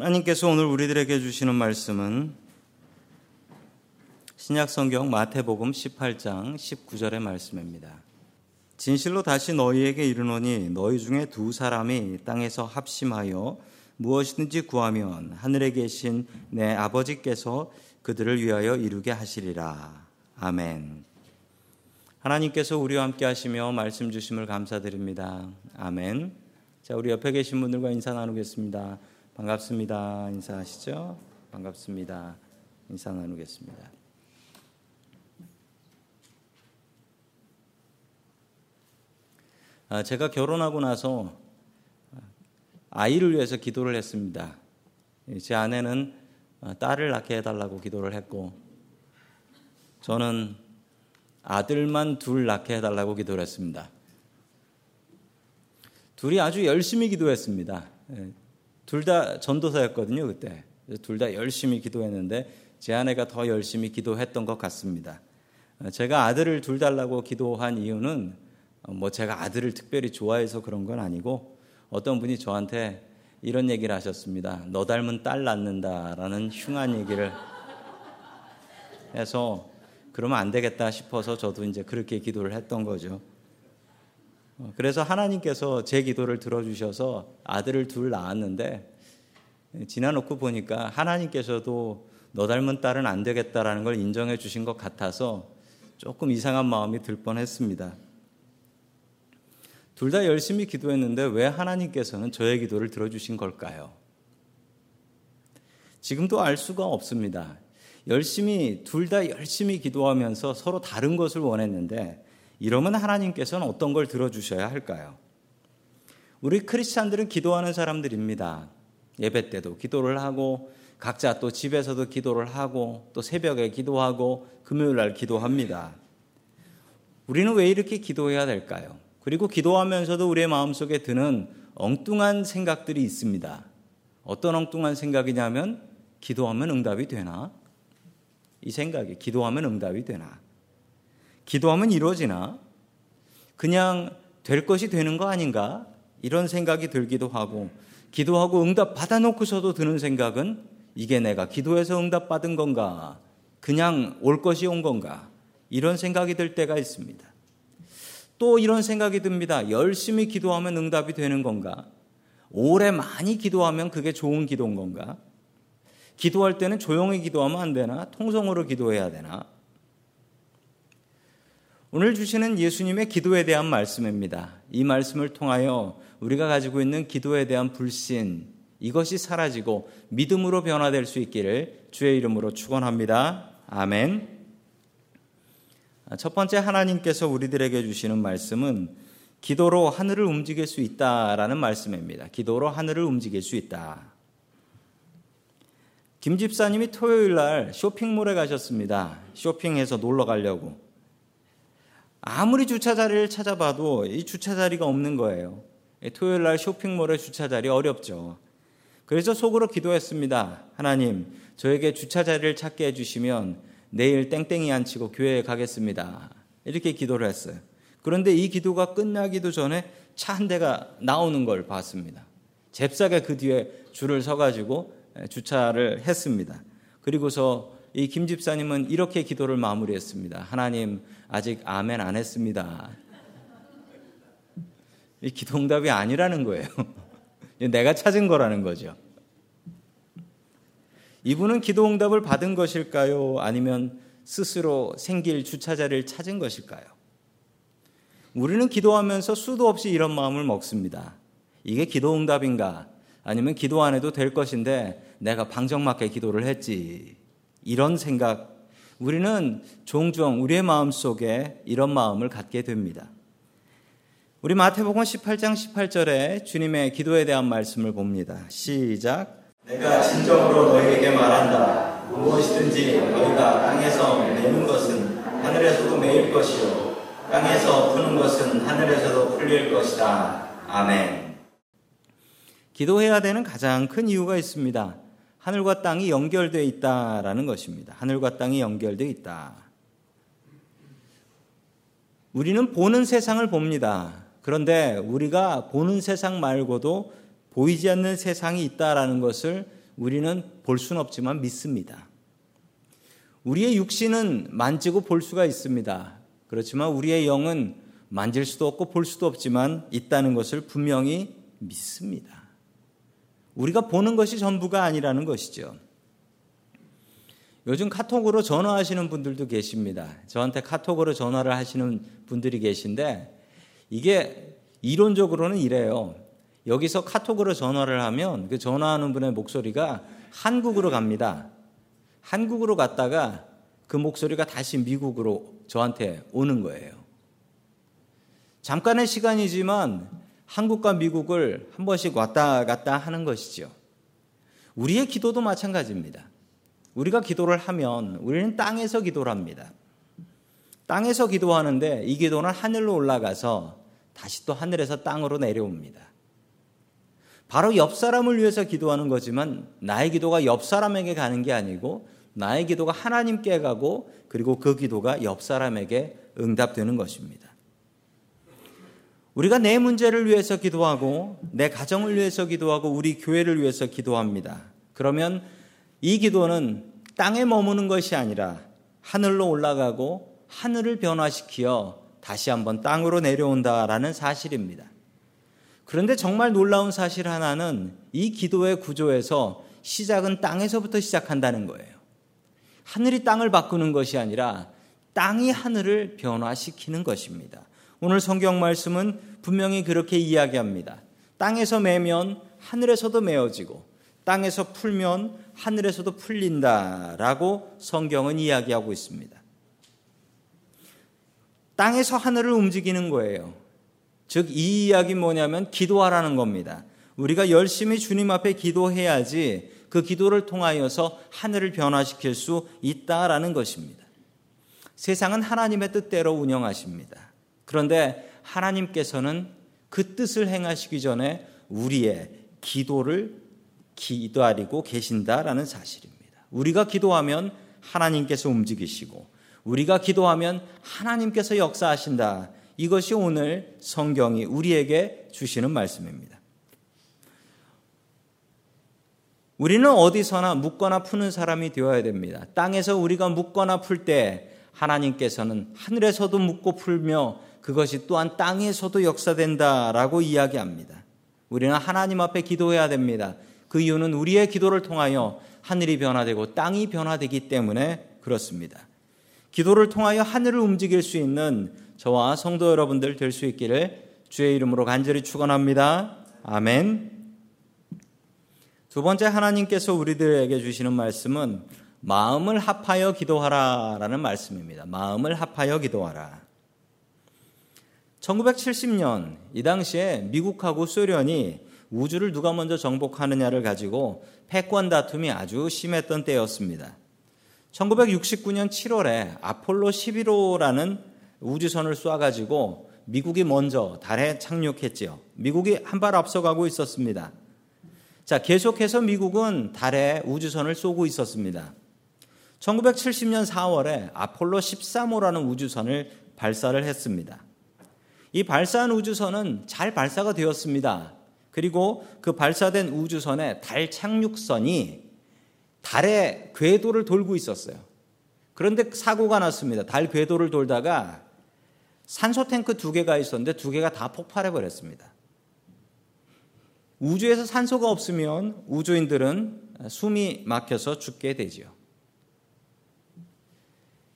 하나님께서 오늘 우리들에게 주시는 말씀은 신약성경 마태복음 18장 19절의 말씀입니다. 진실로 다시 너희에게 이르노니 너희 중에 두 사람이 땅에서 합심하여 무엇이든지 구하면 하늘에 계신 내 아버지께서 그들을 위하여 이루게 하시리라. 아멘. 하나님께서 우리와 함께 하시며 말씀 주심을 감사드립니다. 아멘. 자, 우리 옆에 계신 분들과 인사 나누겠습니다. 반갑습니다. 인사하시죠? 반갑습니다. 인사 나누겠습니다. 아, 제가 결혼하고 나서 아이를 위해서 기도를 했습니다. 제 아내는 딸을 낳게 해달라고 기도를 했고, 저는 아들만 둘 낳게 해달라고 기도를 했습니다. 둘이 아주 열심히 기도했습니다. 예, 둘다 전도사였거든요, 그때. 둘 다 열심히 기도했는데 제 아내가 더 열심히 기도했던 것 같습니다. 어, 제가 아들을 둘 달라고 기도한 이유는 어, 뭐 제가 아들을 특별히 좋아해서 그런 건 아니고 어떤 분이 저한테 이런 얘기를 하셨습니다. 너 닮은 딸 낳는다라는 흉한 얘기를 해서 그러면 안 되겠다 싶어서 저도 이제 그렇게 기도를 했던 거죠. 어, 그래서 하나님께서 제 기도를 들어주셔서 아들을 둘 낳았는데 지나놓고 보니까 하나님께서도 너 닮은 딸은 안 되겠다라는 걸 인정해 주신 것 같아서 조금 이상한 마음이 들 뻔했습니다. 둘 다 열심히 기도했는데 왜 하나님께서는 저의 기도를 들어주신 걸까요? 지금도 알 수가 없습니다. 열심히 둘 다 열심히 기도하면서 서로 다른 것을 원했는데 이러면 하나님께서는 어떤 걸 들어주셔야 할까요? 우리 크리스찬들은 기도하는 사람들입니다. 예배 때도 기도를 하고 각자 또 집에서도 기도를 하고 또 새벽에 기도하고 금요일 날 기도합니다. 우리는 왜 이렇게 기도해야 될까요? 그리고 기도하면서도 우리의 마음속에 드는 엉뚱한 생각들이 있습니다. 어떤 엉뚱한 생각이냐면 기도하면 응답이 되나? 이 생각이 기도하면 응답이 되나? 기도하면 이루어지나? 그냥 될 것이 되는 거 아닌가? 이런 생각이 들기도 하고, 기도하고 응답 받아놓고서도 드는 생각은 이게 내가 기도해서 응답 받은 건가? 그냥 올 것이 온 건가? 이런 생각이 들 때가 있습니다. 또 이런 생각이 듭니다. 열심히 기도하면 응답이 되는 건가? 오래 많이 기도하면 그게 좋은 기도인 건가? 기도할 때는 조용히 기도하면 안 되나? 통성으로 기도해야 되나? 오늘 주시는 예수님의 기도에 대한 말씀입니다. 이 말씀을 통하여 우리가 가지고 있는 기도에 대한 불신, 이것이 사라지고 믿음으로 변화될 수 있기를 주의 이름으로 축원합니다. 아멘. 첫 번째 하나님께서 우리들에게 주시는 말씀은 기도로 하늘을 움직일 수 있다라는 말씀입니다. 기도로 하늘을 움직일 수 있다. 김 집사님이 토요일 날 쇼핑몰에 가셨습니다. 쇼핑해서 놀러 가려고. 아무리 주차 자리를 찾아봐도 이 주차 자리가 없는 거예요. 토요일 날 쇼핑몰에 주차 자리 어렵죠. 그래서 속으로 기도했습니다. 하나님, 저에게 주차 자리를 찾게 해주시면 내일 땡땡이 안 치고 교회에 가겠습니다. 이렇게 기도를 했어요. 그런데 이 기도가 끝나기도 전에 차 한 대가 나오는 걸 봤습니다. 잽싸게 그 뒤에 줄을 서가지고 주차를 했습니다. 그리고서 이 김 집사님은 이렇게 기도를 마무리했습니다. 하나님, 아직 아멘 안 했습니다. 이 기도응답이 아니라는 거예요. 내가 찾은 거라는 거죠. 이분은 기도응답을 받은 것일까요? 아니면 스스로 생길 주차자를 찾은 것일까요? 우리는 기도하면서 수도 없이 이런 마음을 먹습니다. 이게 기도응답인가? 아니면 기도 안 해도 될 것인데 내가 방정맞게 기도를 했지. 이런 생각 우리는 종종 우리의 마음 속에 이런 마음을 갖게 됩니다. 우리 마태복음 18장 18절에 주님의 기도에 대한 말씀을 봅니다. 시작. 내가 진정으로 너희에게 말한다. 무엇이든지 너희가 땅에서 내는 것은 하늘에서도 매일 것이요. 땅에서 푸는 것은 하늘에서도 풀릴 것이다. 아멘. 기도해야 되는 가장 큰 이유가 있습니다. 하늘과 땅이 연결되어 있다라는 것입니다. 하늘과 땅이 연결되어 있다. 우리는 보는 세상을 봅니다. 그런데 우리가 보는 세상 말고도 보이지 않는 세상이 있다라는 것을 우리는 볼 수는 없지만 믿습니다. 우리의 육신은 만지고 볼 수가 있습니다. 그렇지만 우리의 영은 만질 수도 없고 볼 수도 없지만 있다는 것을 분명히 믿습니다. 우리가 보는 것이 전부가 아니라는 것이죠. 요즘 카톡으로 전화하시는 분들도 계십니다. 저한테 카톡으로 전화를 하시는 분들이 계신데 이게 이론적으로는 이래요. 여기서 카톡으로 전화를 하면 그 전화하는 분의 목소리가 한국으로 갑니다. 한국으로 갔다가 그 목소리가 다시 미국으로 저한테 오는 거예요. 잠깐의 시간이지만 한국과 미국을 한 번씩 왔다 갔다 하는 것이죠. 우리의 기도도 마찬가지입니다. 우리가 기도를 하면 우리는 땅에서 기도를 합니다. 땅에서 기도하는데 이 기도는 하늘로 올라가서 다시 또 하늘에서 땅으로 내려옵니다. 바로 옆 사람을 위해서 기도하는 거지만 나의 기도가 옆 사람에게 가는 게 아니고 나의 기도가 하나님께 가고 그리고 그 기도가 옆 사람에게 응답되는 것입니다. 우리가 내 문제를 위해서 기도하고 내 가정을 위해서 기도하고 우리 교회를 위해서 기도합니다. 그러면 이 기도는 땅에 머무는 것이 아니라 하늘로 올라가고 하늘을 변화시키어 다시 한번 땅으로 내려온다라는 사실입니다. 그런데 정말 놀라운 사실 하나는 이 기도의 구조에서 시작은 땅에서부터 시작한다는 거예요. 하늘이 땅을 바꾸는 것이 아니라 땅이 하늘을 변화시키는 것입니다. 오늘 성경 말씀은 분명히 그렇게 이야기합니다. 땅에서 매면 하늘에서도 메어지고 땅에서 풀면 하늘에서도 풀린다라고 성경은 이야기하고 있습니다. 땅에서 하늘을 움직이는 거예요. 즉, 이 이야기 뭐냐면 기도하라는 겁니다. 우리가 열심히 주님 앞에 기도해야지 그 기도를 통하여서 하늘을 변화시킬 수 있다라는 것입니다. 세상은 하나님의 뜻대로 운영하십니다. 그런데 하나님께서는 그 뜻을 행하시기 전에 우리의 기도를 기도하리고 계신다라는 사실입니다. 우리가 기도하면 하나님께서 움직이시고 우리가 기도하면 하나님께서 역사하신다. 이것이 오늘 성경이 우리에게 주시는 말씀입니다. 우리는 어디서나 묻거나 푸는 사람이 되어야 됩니다. 땅에서 우리가 묻거나 풀 때 하나님께서는 하늘에서도 묻고 풀며 그것이 또한 땅에서도 역사된다라고 이야기합니다. 우리는 하나님 앞에 기도해야 됩니다. 그 이유는 우리의 기도를 통하여 하늘이 변화되고 땅이 변화되기 때문에 그렇습니다. 기도를 통하여 하늘을 움직일 수 있는 저와 성도 여러분들 될 수 있기를 주의 이름으로 간절히 축원합니다. 아멘. 두 번째 하나님께서 우리들에게 주시는 말씀은 마음을 합하여 기도하라라는 말씀입니다. 마음을 합하여 기도하라. 1970년 이 당시에 미국하고 소련이 우주를 누가 먼저 정복하느냐를 가지고 패권 다툼이 아주 심했던 때였습니다. 1969년 7월에 아폴로 11호라는 우주선을 쏴가지고 미국이 먼저 달에 착륙했지요. 미국이 한 발 앞서가고 있었습니다. 자, 계속해서 미국은 달에 우주선을 쏘고 있었습니다. 1970년 4월에 아폴로 13호라는 우주선을 발사를 했습니다. 이 발사한 우주선은 잘 발사가 되었습니다. 그리고 그 발사된 우주선의 달 착륙선이 달의 궤도를 돌고 있었어요. 그런데 사고가 났습니다. 달 궤도를 돌다가 산소 탱크 두 개가 있었는데 두 개가 다 폭발해 버렸습니다. 우주에서 산소가 없으면 우주인들은 숨이 막혀서 죽게 되지요.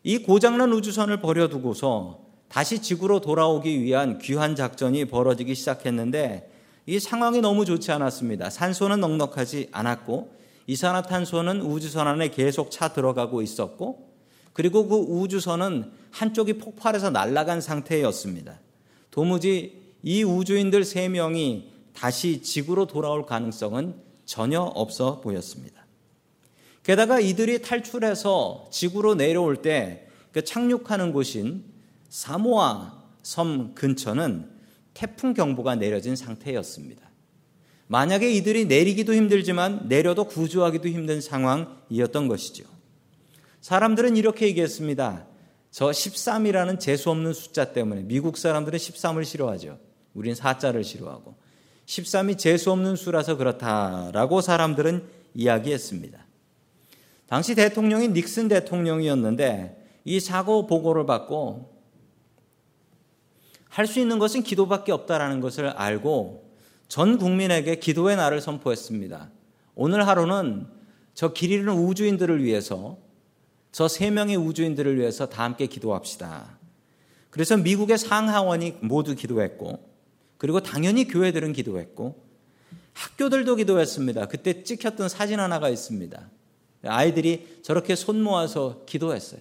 이 고장난 우주선을 버려두고서 다시 지구로 돌아오기 위한 귀한 작전이 벌어지기 시작했는데 이 상황이 너무 좋지 않았습니다. 산소는 넉넉하지 않았고 이산화탄소는 우주선 안에 계속 차 들어가고 있었고 그리고 그 우주선은 한쪽이 폭발해서 날아간 상태였습니다. 도무지 이 우주인들 세 명이 다시 지구로 돌아올 가능성은 전혀 없어 보였습니다. 게다가 이들이 탈출해서 지구로 내려올 때 그 착륙하는 곳인 사모아 섬 근처는 태풍 경보가 내려진 상태였습니다. 만약에 이들이 내리기도 힘들지만 내려도 구조하기도 힘든 상황이었던 것이죠. 사람들은 이렇게 얘기했습니다. 저 13이라는 재수 없는 숫자 때문에 미국 사람들은 13을 싫어하죠. 우린 4자를 싫어하고 13이 재수 없는 수라서 그렇다라고 사람들은 이야기했습니다. 당시 대통령이 닉슨 대통령이었는데 이 사고 보고를 받고 할 수 있는 것은 기도밖에 없다라는 것을 알고 전 국민에게 기도의 날을 선포했습니다. 오늘 하루는 저 길 잃은 우주인들을 위해서 저 세 명의 우주인들을 위해서 다 함께 기도합시다. 그래서 미국의 상하원이 모두 기도했고 그리고 당연히 교회들은 기도했고 학교들도 기도했습니다. 그때 찍혔던 사진 하나가 있습니다. 아이들이 저렇게 손 모아서 기도했어요.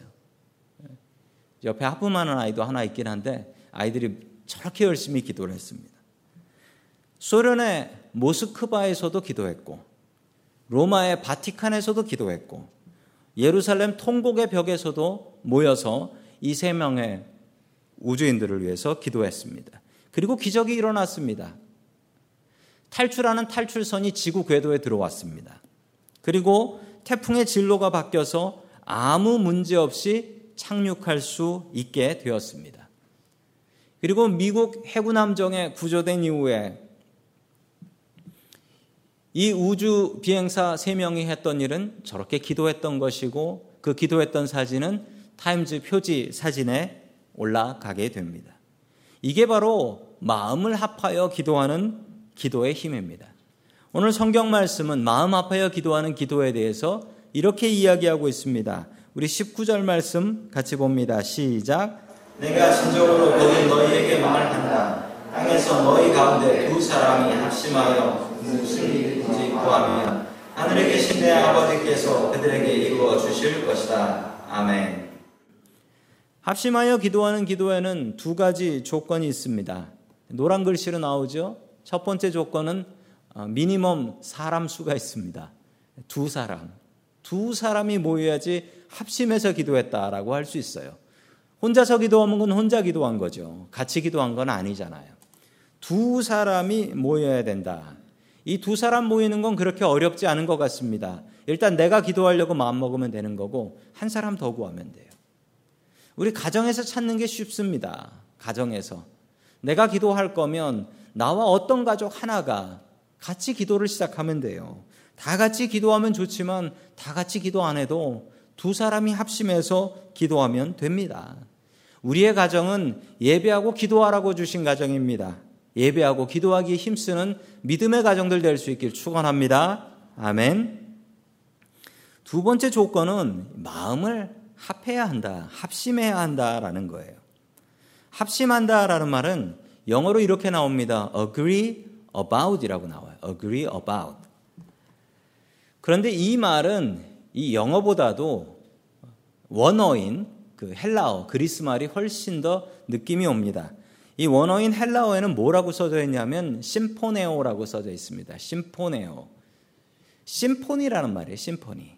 옆에 하품하는 아이도 하나 있긴 한데 아이들이 저렇게 열심히 기도를 했습니다. 소련의 모스크바에서도 기도했고 로마의 바티칸에서도 기도했고 예루살렘 통곡의 벽에서도 모여서 이 세 명의 우주인들을 위해서 기도했습니다. 그리고 기적이 일어났습니다. 탈출하는 탈출선이 지구 궤도에 들어왔습니다. 그리고 태풍의 진로가 바뀌어서 아무 문제 없이 착륙할 수 있게 되었습니다. 그리고 미국 해군 함정에 구조된 이후에 이 우주 비행사 3명이 했던 일은 저렇게 기도했던 것이고 그 기도했던 사진은 타임즈 표지 사진에 올라가게 됩니다. 이게 바로 마음을 합하여 기도하는 기도의 힘입니다. 오늘 성경 말씀은 마음 합하여 기도하는 기도에 대해서 이렇게 이야기하고 있습니다. 우리 19절 말씀 같이 봅니다. 시작. 내가 진정으로 거기 너희에게 말한다. 땅에서 너희 가운데 두 사람이 합심하여 무슨 일든지 구하면 하늘에 계신 내 아버지께서 그들에게 이루어 주실 것이다. 아멘. 합심하여 기도하는 기도에는 두 가지 조건이 있습니다. 노란 글씨로 나오죠. 첫 번째 조건은 어, 미니멈 사람 수가 있습니다. 두 사람. 두 사람이 모여야지 합심해서 기도했다라고 할 수 있어요. 혼자서 기도하는 건 혼자 기도한 거죠. 같이 기도한 건 아니잖아요. 두 사람이 모여야 된다. 이 두 사람 모이는 건 그렇게 어렵지 않은 것 같습니다. 일단 내가 기도하려고 마음 먹으면 되는 거고 한 사람 더 구하면 돼요. 우리 가정에서 찾는 게 쉽습니다. 가정에서 내가 기도할 거면 나와 어떤 가족 하나가 같이 기도를 시작하면 돼요. 다 같이 기도하면 좋지만 다 같이 기도 안 해도 두 사람이 합심해서 기도하면 됩니다. 우리의 가정은 예배하고 기도하라고 주신 가정입니다. 예배하고 기도하기에 힘쓰는 믿음의 가정들 될 수 있길 축원합니다. 아멘. 두 번째 조건은 마음을 합해야 한다, 합심해야 한다라는 거예요. 합심한다라는 말은 영어로 이렇게 나옵니다. agree about이라고 나와요. agree about. 그런데 이 말은 이 영어보다도 원어인 그 헬라어 그리스 말이 훨씬 더 느낌이 옵니다. 이 원어인 헬라어에는 뭐라고 써져 있냐면 심포네오라고 써져 있습니다. 심포네오. 심포니라는 말이에요. 심포니.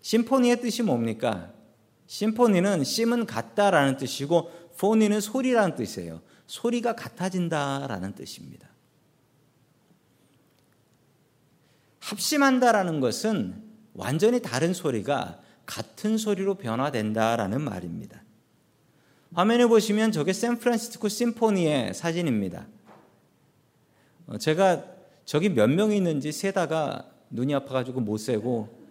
심포니의 뜻이 뭡니까? 심포니는 심은 같다라는 뜻이고 포니는 소리라는 뜻이에요. 소리가 같아진다라는 뜻입니다. 합심한다라는 것은 완전히 다른 소리가 같은 소리로 변화된다라는 말입니다. 화면에 보시면 저게 샌프란시스코 심포니의 사진입니다. 어, 제가 저기 몇 명이 있는지 세다가 눈이 아파가지고 못 세고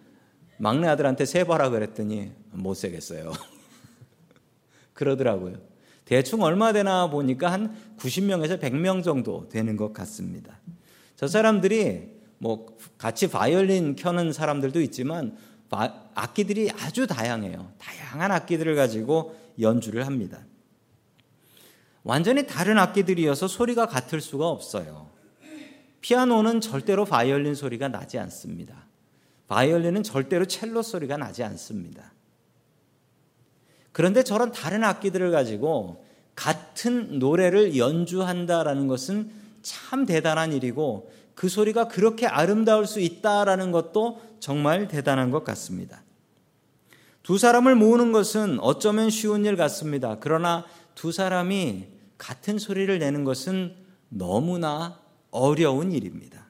막내 아들한테 세봐라 그랬더니 못 세겠어요. 그러더라고요. 대충 얼마 되나 보니까 한 90명에서 100명 정도 되는 것 같습니다. 저 사람들이 뭐 같이 바이올린 켜는 사람들도 있지만 악기들이 아주 다양해요. 다양한 악기들을 가지고 연주를 합니다. 완전히 다른 악기들이어서 소리가 같을 수가 없어요. 피아노는 절대로 바이올린 소리가 나지 않습니다. 바이올린은 절대로 첼로 소리가 나지 않습니다. 그런데 저런 다른 악기들을 가지고 같은 노래를 연주한다라는 것은 참 대단한 일이고 그 소리가 그렇게 아름다울 수 있다라는 것도 정말 대단한 것 같습니다. 두 사람을 모으는 것은 어쩌면 쉬운 일 같습니다. 그러나 두 사람이 같은 소리를 내는 것은 너무나 어려운 일입니다.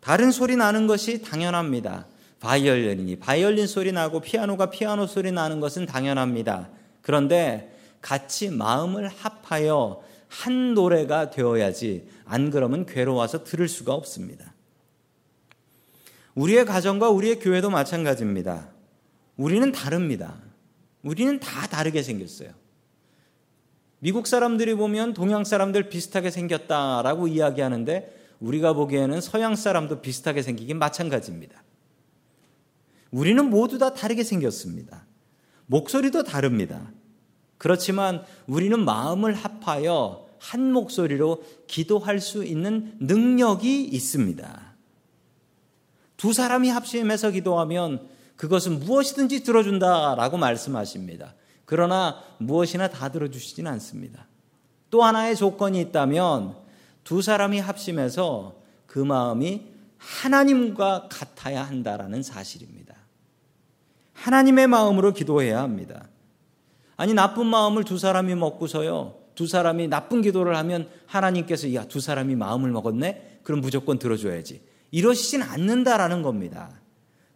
다른 소리 나는 것이 당연합니다. 바이올린이 바이올린 소리 나고 피아노가 피아노 소리 나는 것은 당연합니다. 그런데 같이 마음을 합하여 한 노래가 되어야지 안 그러면 괴로워서 들을 수가 없습니다. 우리의 가정과 우리의 교회도 마찬가지입니다. 우리는 다릅니다. 우리는 다 다르게 생겼어요. 미국 사람들이 보면 동양 사람들 비슷하게 생겼다라고 이야기하는데 우리가 보기에는 서양 사람도 비슷하게 생기긴 마찬가지입니다. 우리는 모두 다 다르게 생겼습니다. 목소리도 다릅니다. 그렇지만 우리는 마음을 합하여 한 목소리로 기도할 수 있는 능력이 있습니다. 두 사람이 합심해서 기도하면 그것은 무엇이든지 들어준다라고 말씀하십니다. 그러나 무엇이나 다 들어주시진 않습니다. 또 하나의 조건이 있다면 두 사람이 합심해서 그 마음이 하나님과 같아야 한다라는 사실입니다. 하나님의 마음으로 기도해야 합니다. 아니 나쁜 마음을 두 사람이 먹고서요. 두 사람이 나쁜 기도를 하면 하나님께서 야 두 사람이 마음을 먹었네. 그럼 무조건 들어줘야지. 이러시진 않는다라는 겁니다.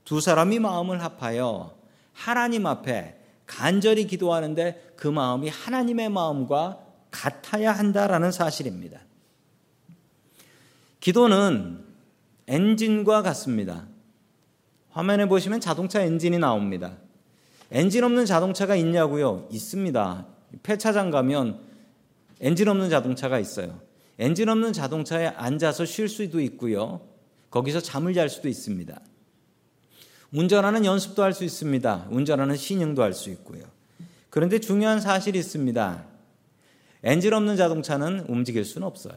두 사람이 마음을 합하여 하나님 앞에 간절히 기도하는데 그 마음이 하나님의 마음과 같아야 한다라는 사실입니다. 기도는 엔진과 같습니다. 화면에 보시면 자동차 엔진이 나옵니다. 엔진 없는 자동차가 있냐고요? 있습니다. 폐차장 가면 엔진 없는 자동차가 있어요. 엔진 없는 자동차에 앉아서 쉴 수도 있고요. 거기서 잠을 잘 수도 있습니다. 운전하는 연습도 할 수 있습니다. 운전하는 신용도 할 수 있고요. 그런데 중요한 사실이 있습니다. 엔진 없는 자동차는 움직일 수는 없어요.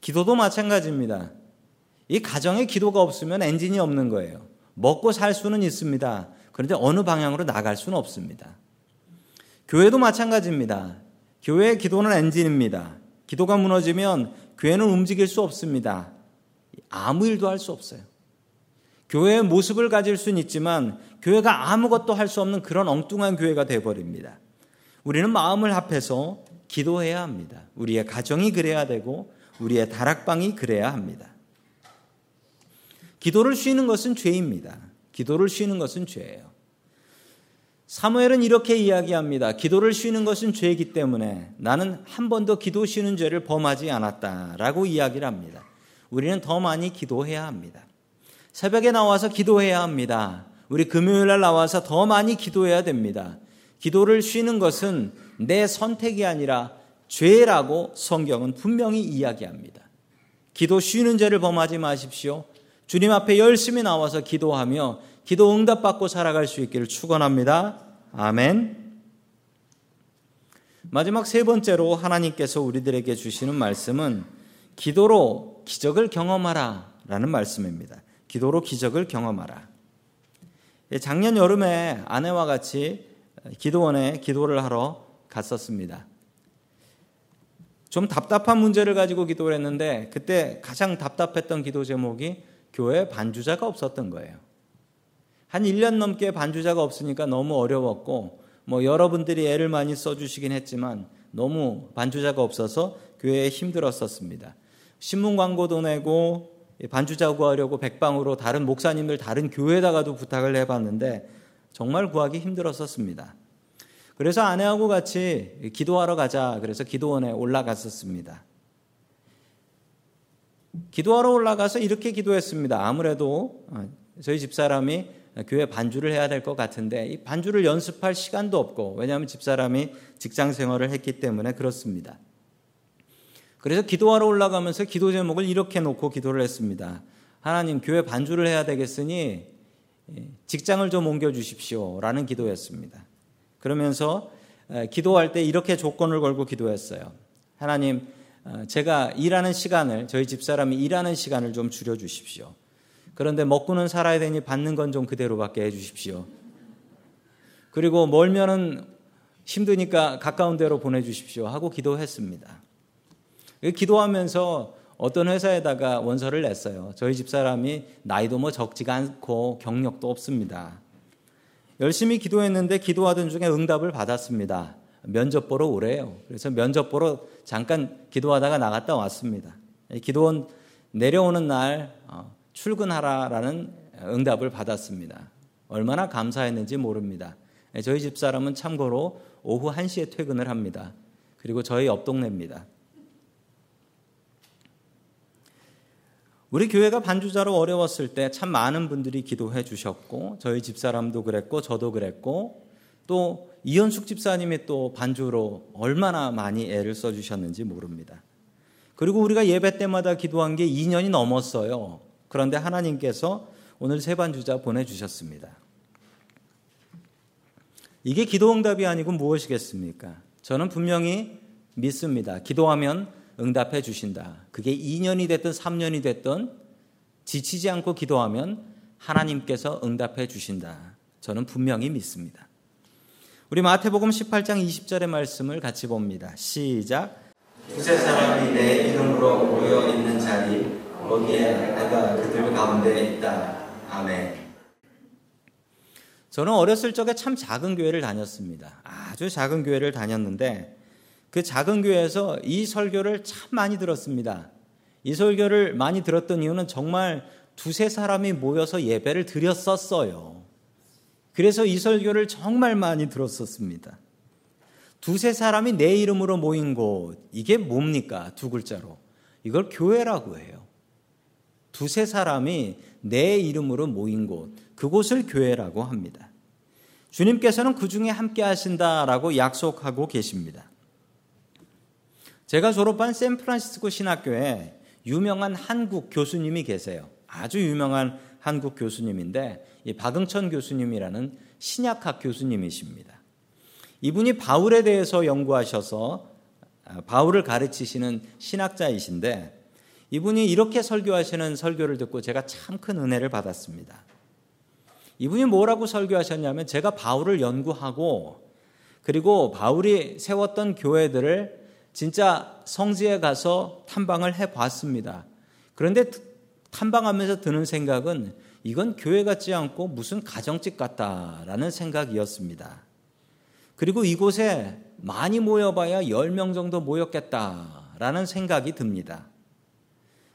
기도도 마찬가지입니다. 이 가정에 기도가 없으면 엔진이 없는 거예요. 먹고 살 수는 있습니다. 그런데 어느 방향으로 나갈 수는 없습니다. 교회도 마찬가지입니다. 교회의 기도는 엔진입니다. 기도가 무너지면 교회는 움직일 수 없습니다. 아무 일도 할 수 없어요. 교회의 모습을 가질 수는 있지만 교회가 아무것도 할 수 없는 그런 엉뚱한 교회가 되어버립니다. 우리는 마음을 합해서 기도해야 합니다. 우리의 가정이 그래야 되고 우리의 다락방이 그래야 합니다. 기도를 쉬는 것은 죄입니다. 기도를 쉬는 것은 죄예요. 사무엘은 이렇게 이야기합니다. 기도를 쉬는 것은 죄이기 때문에 나는 한 번도 기도 쉬는 죄를 범하지 않았다라고 이야기를 합니다. 우리는 더 많이 기도해야 합니다. 새벽에 나와서 기도해야 합니다. 우리 금요일 날 나와서 더 많이 기도해야 됩니다. 기도를 쉬는 것은 내 선택이 아니라 죄라고 성경은 분명히 이야기합니다. 기도 쉬는 죄를 범하지 마십시오. 주님 앞에 열심히 나와서 기도하며 기도 응답받고 살아갈 수 있기를 축원합니다. 아멘. 마지막 세 번째로 하나님께서 우리들에게 주시는 말씀은 기도로 기적을 경험하라 라는 말씀입니다. 기도로 기적을 경험하라. 예, 작년 여름에 아내와 같이 기도원에 기도를 하러 갔었습니다. 좀 답답한 문제를 가지고 기도를 했는데 그때 가장 답답했던 기도 제목이 교회 반주자가 없었던 거예요. 한 1년 넘게 반주자가 없으니까 너무 어려웠고 뭐 여러분들이 애를 많이 써 주시긴 했지만 너무 반주자가 없어서 교회에 힘들었었습니다. 신문 광고도 내고 반주자 구하려고 백방으로 다른 목사님들 다른 교회에다가도 부탁을 해 봤는데 정말 구하기 힘들었었습니다. 그래서 아내하고 같이 기도하러 가자. 그래서 기도원에 올라갔었습니다. 기도하러 올라가서 이렇게 기도했습니다. 아무래도 어, 저희 집사람이 교회 반주를 해야 될 것 같은데 이 반주를 연습할 시간도 없고 왜냐하면 집사람이 직장 생활을 했기 때문에 그렇습니다. 그래서 기도하러 올라가면서 기도 제목을 이렇게 놓고 기도를 했습니다. 하나님 교회 반주를 해야 되겠으니 직장을 좀 옮겨 주십시오라는 기도였습니다. 그러면서 기도할 때 이렇게 조건을 걸고 기도했어요. 하나님 어, 제가 일하는 시간을 저희 집사람이 일하는 시간을 좀 줄여 주십시오. 그런데 먹고는 살아야 되니 받는 건 좀 그대로밖에 해 주십시오. 그리고 멀면은 힘드니까 가까운 데로 보내 주십시오 하고 기도했습니다. 기도하면서 어떤 회사에다가 원서를 냈어요. 저희 집사람이 나이도 뭐 적지가 않고 경력도 없습니다. 열심히 기도했는데 기도하던 중에 응답을 받았습니다. 면접 보러 오래요. 그래서 면접 보러 잠깐 기도하다가 나갔다 왔습니다. 기도원 내려오는 날 어, 출근하라라는 응답을 받았습니다. 얼마나 감사했는지 모릅니다. 예, 저희 집사람은 참고로 오후 1시에 퇴근을 합니다. 그리고 저희 옆 동네입니다. 우리 교회가 반주자로 어려웠을 때 참 많은 분들이 기도해 주셨고 저희 집사람도 그랬고 저도 그랬고 또 이현숙 집사님이 또 반주로 얼마나 많이 애를 써 주셨는지 모릅니다. 그리고 우리가 예배 때마다 기도한 게 2년이 넘었어요. 그런데 하나님께서 오늘 세 반주자 보내 주셨습니다. 이게 기도 응답이 아니고 무엇이겠습니까? 저는 분명히 믿습니다. 기도하면 응답해 주신다. 그게 2년이 됐든 3년이 됐든 지치지 않고 기도하면 하나님께서 응답해 주신다. 저는 분명히 믿습니다. 우리 마태복음 18장 20절의 말씀을 같이 봅니다. 시작. 두세 사람이 내 이름으로 모여 있는 자리 거기에 내가 그들 가운데 있다. 아멘. 저는 어렸을 적에 참 작은 교회를 다녔습니다. 아주 작은 교회를 다녔는데 그 작은 교회에서 이 설교를 참 많이 들었습니다. 이 설교를 많이 들었던 이유는 정말 두세 사람이 모여서 예배를 드렸었어요. 그래서 이 설교를 정말 많이 들었었습니다. 두세 사람이 내 이름으로 모인 곳, 이게 뭡니까? 두 글자로. 이걸 교회라고 해요. 두세 사람이 내 이름으로 모인 곳, 그곳을 교회라고 합니다. 주님께서는 그 중에 함께 하신다라고 약속하고 계십니다. 제가 졸업한 샌프란시스코 신학교에 유명한 한국 교수님이 계세요. 아주 유명한 한국 교수님인데 박응천 교수님이라는 신약학 교수님이십니다. 이분이 바울에 대해서 연구하셔서 아, 바울을 가르치시는 신학자이신데 이분이 이렇게 설교하시는 설교를 듣고 제가 참 큰 은혜를 받았습니다. 이분이 뭐라고 설교하셨냐면 제가 바울을 연구하고 그리고 바울이 세웠던 교회들을 진짜 성지에 가서 탐방을 해 봤습니다. 그런데 탐방하면서 드는 생각은 이건 교회 같지 않고 무슨 가정집 같다라는 생각이었습니다. 그리고 이곳에 많이 모여봐야 10명 정도 모였겠다라는 생각이 듭니다.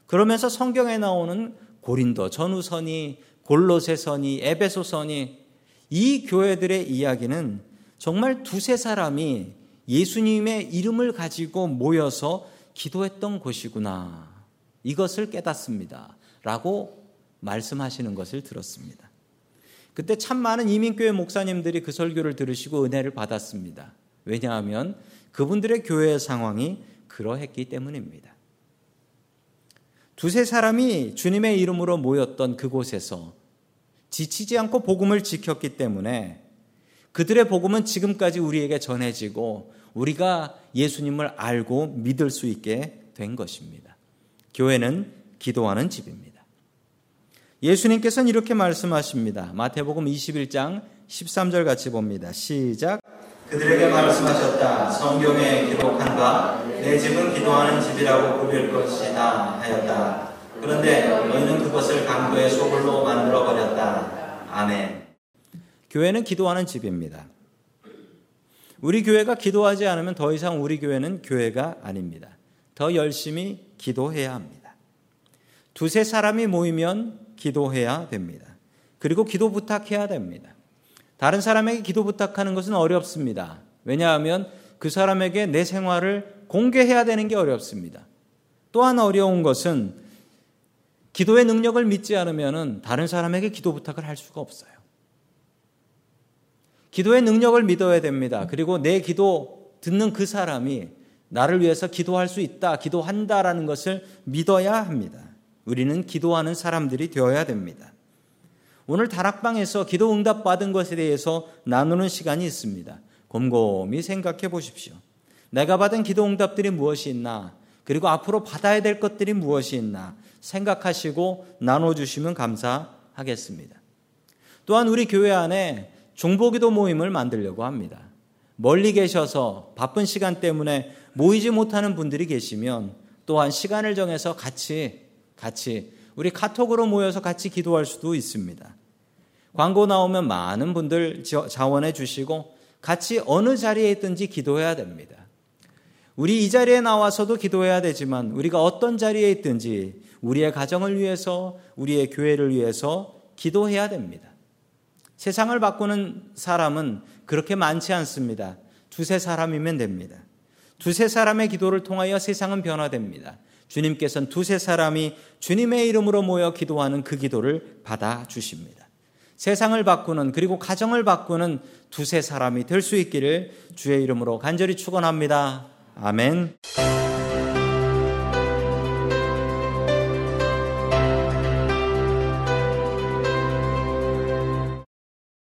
그러면서 성경에 나오는 고린도, 전우선이, 골로새선이, 에베소선이 이 교회들의 이야기는 정말 두세 사람이 예수님의 이름을 가지고 모여서 기도했던 곳이구나. 이것을 깨닫습니다. 라고 말씀하시는 것을 들었습니다. 그때 참 많은 이민교회 목사님들이 그 설교를 들으시고 은혜를 받았습니다. 왜냐하면 그분들의 교회의 상황이 그러했기 때문입니다. 두세 사람이 주님의 이름으로 모였던 그곳에서 지치지 않고 복음을 지켰기 때문에 그들의 복음은 지금까지 우리에게 전해지고 우리가 예수님을 알고 믿을 수 있게 된 것입니다. 교회는 기도하는 집입니다. 예수님께서는 이렇게 말씀하십니다. 마태복음 21장 13절 같이 봅니다. 시작. 그들에게 말씀하셨다. 성경에 기록한 바내 집은 기도하는 집이라고 부를 것이다 하였다. 그런데 너희는 그것을 강도의 소굴로 만들어 버렸다. 아멘. 교회는 기도하는 집입니다. 우리 교회가 기도하지 않으면 더 이상 우리 교회는 교회가 아닙니다. 더 열심히 기도해야 합니다. 두세 사람이 모이면 기도해야 됩니다. 그리고 기도 부탁해야 됩니다. 다른 사람에게 기도 부탁하는 것은 어렵습니다. 왜냐하면 그 사람에게 내 생활을 공개해야 되는 게 어렵습니다. 또한 어려운 것은 기도의 능력을 믿지 않으면 다른 사람에게 기도 부탁을 할 수가 없어요. 기도의 능력을 믿어야 됩니다. 그리고 내 기도 듣는 그 사람이 나를 위해서 기도할 수 있다, 기도한다라는 것을 믿어야 합니다. 우리는 기도하는 사람들이 되어야 됩니다. 오늘 다락방에서 기도 응답 받은 것에 대해서 나누는 시간이 있습니다. 곰곰이 생각해 보십시오. 내가 받은 기도 응답들이 무엇이 있나? 그리고 앞으로 받아야 될 것들이 무엇이 있나? 생각하시고 나눠주시면 감사하겠습니다. 또한 우리 교회 안에 중보기도 모임을 만들려고 합니다. 멀리 계셔서 바쁜 시간 때문에 모이지 못하는 분들이 계시면 또한 시간을 정해서 같이 같이 우리 카톡으로 모여서 같이 기도할 수도 있습니다. 광고 나오면 많은 분들 자원해 주시고 같이 어느 자리에 있든지 기도해야 됩니다. 우리 이 자리에 나와서도 기도해야 되지만 우리가 어떤 자리에 있든지 우리의 가정을 위해서 우리의 교회를 위해서 기도해야 됩니다. 세상을 바꾸는 사람은 그렇게 많지 않습니다. 두세 사람이면 됩니다. 두세 사람의 기도를 통하여 세상은 변화됩니다. 주님께서는 두세 사람이 주님의 이름으로 모여 기도하는 그 기도를 받아 주십니다. 세상을 바꾸는 그리고 가정을 바꾸는 두세 사람이 될 수 있기를 주의 이름으로 간절히 축원합니다. 아멘.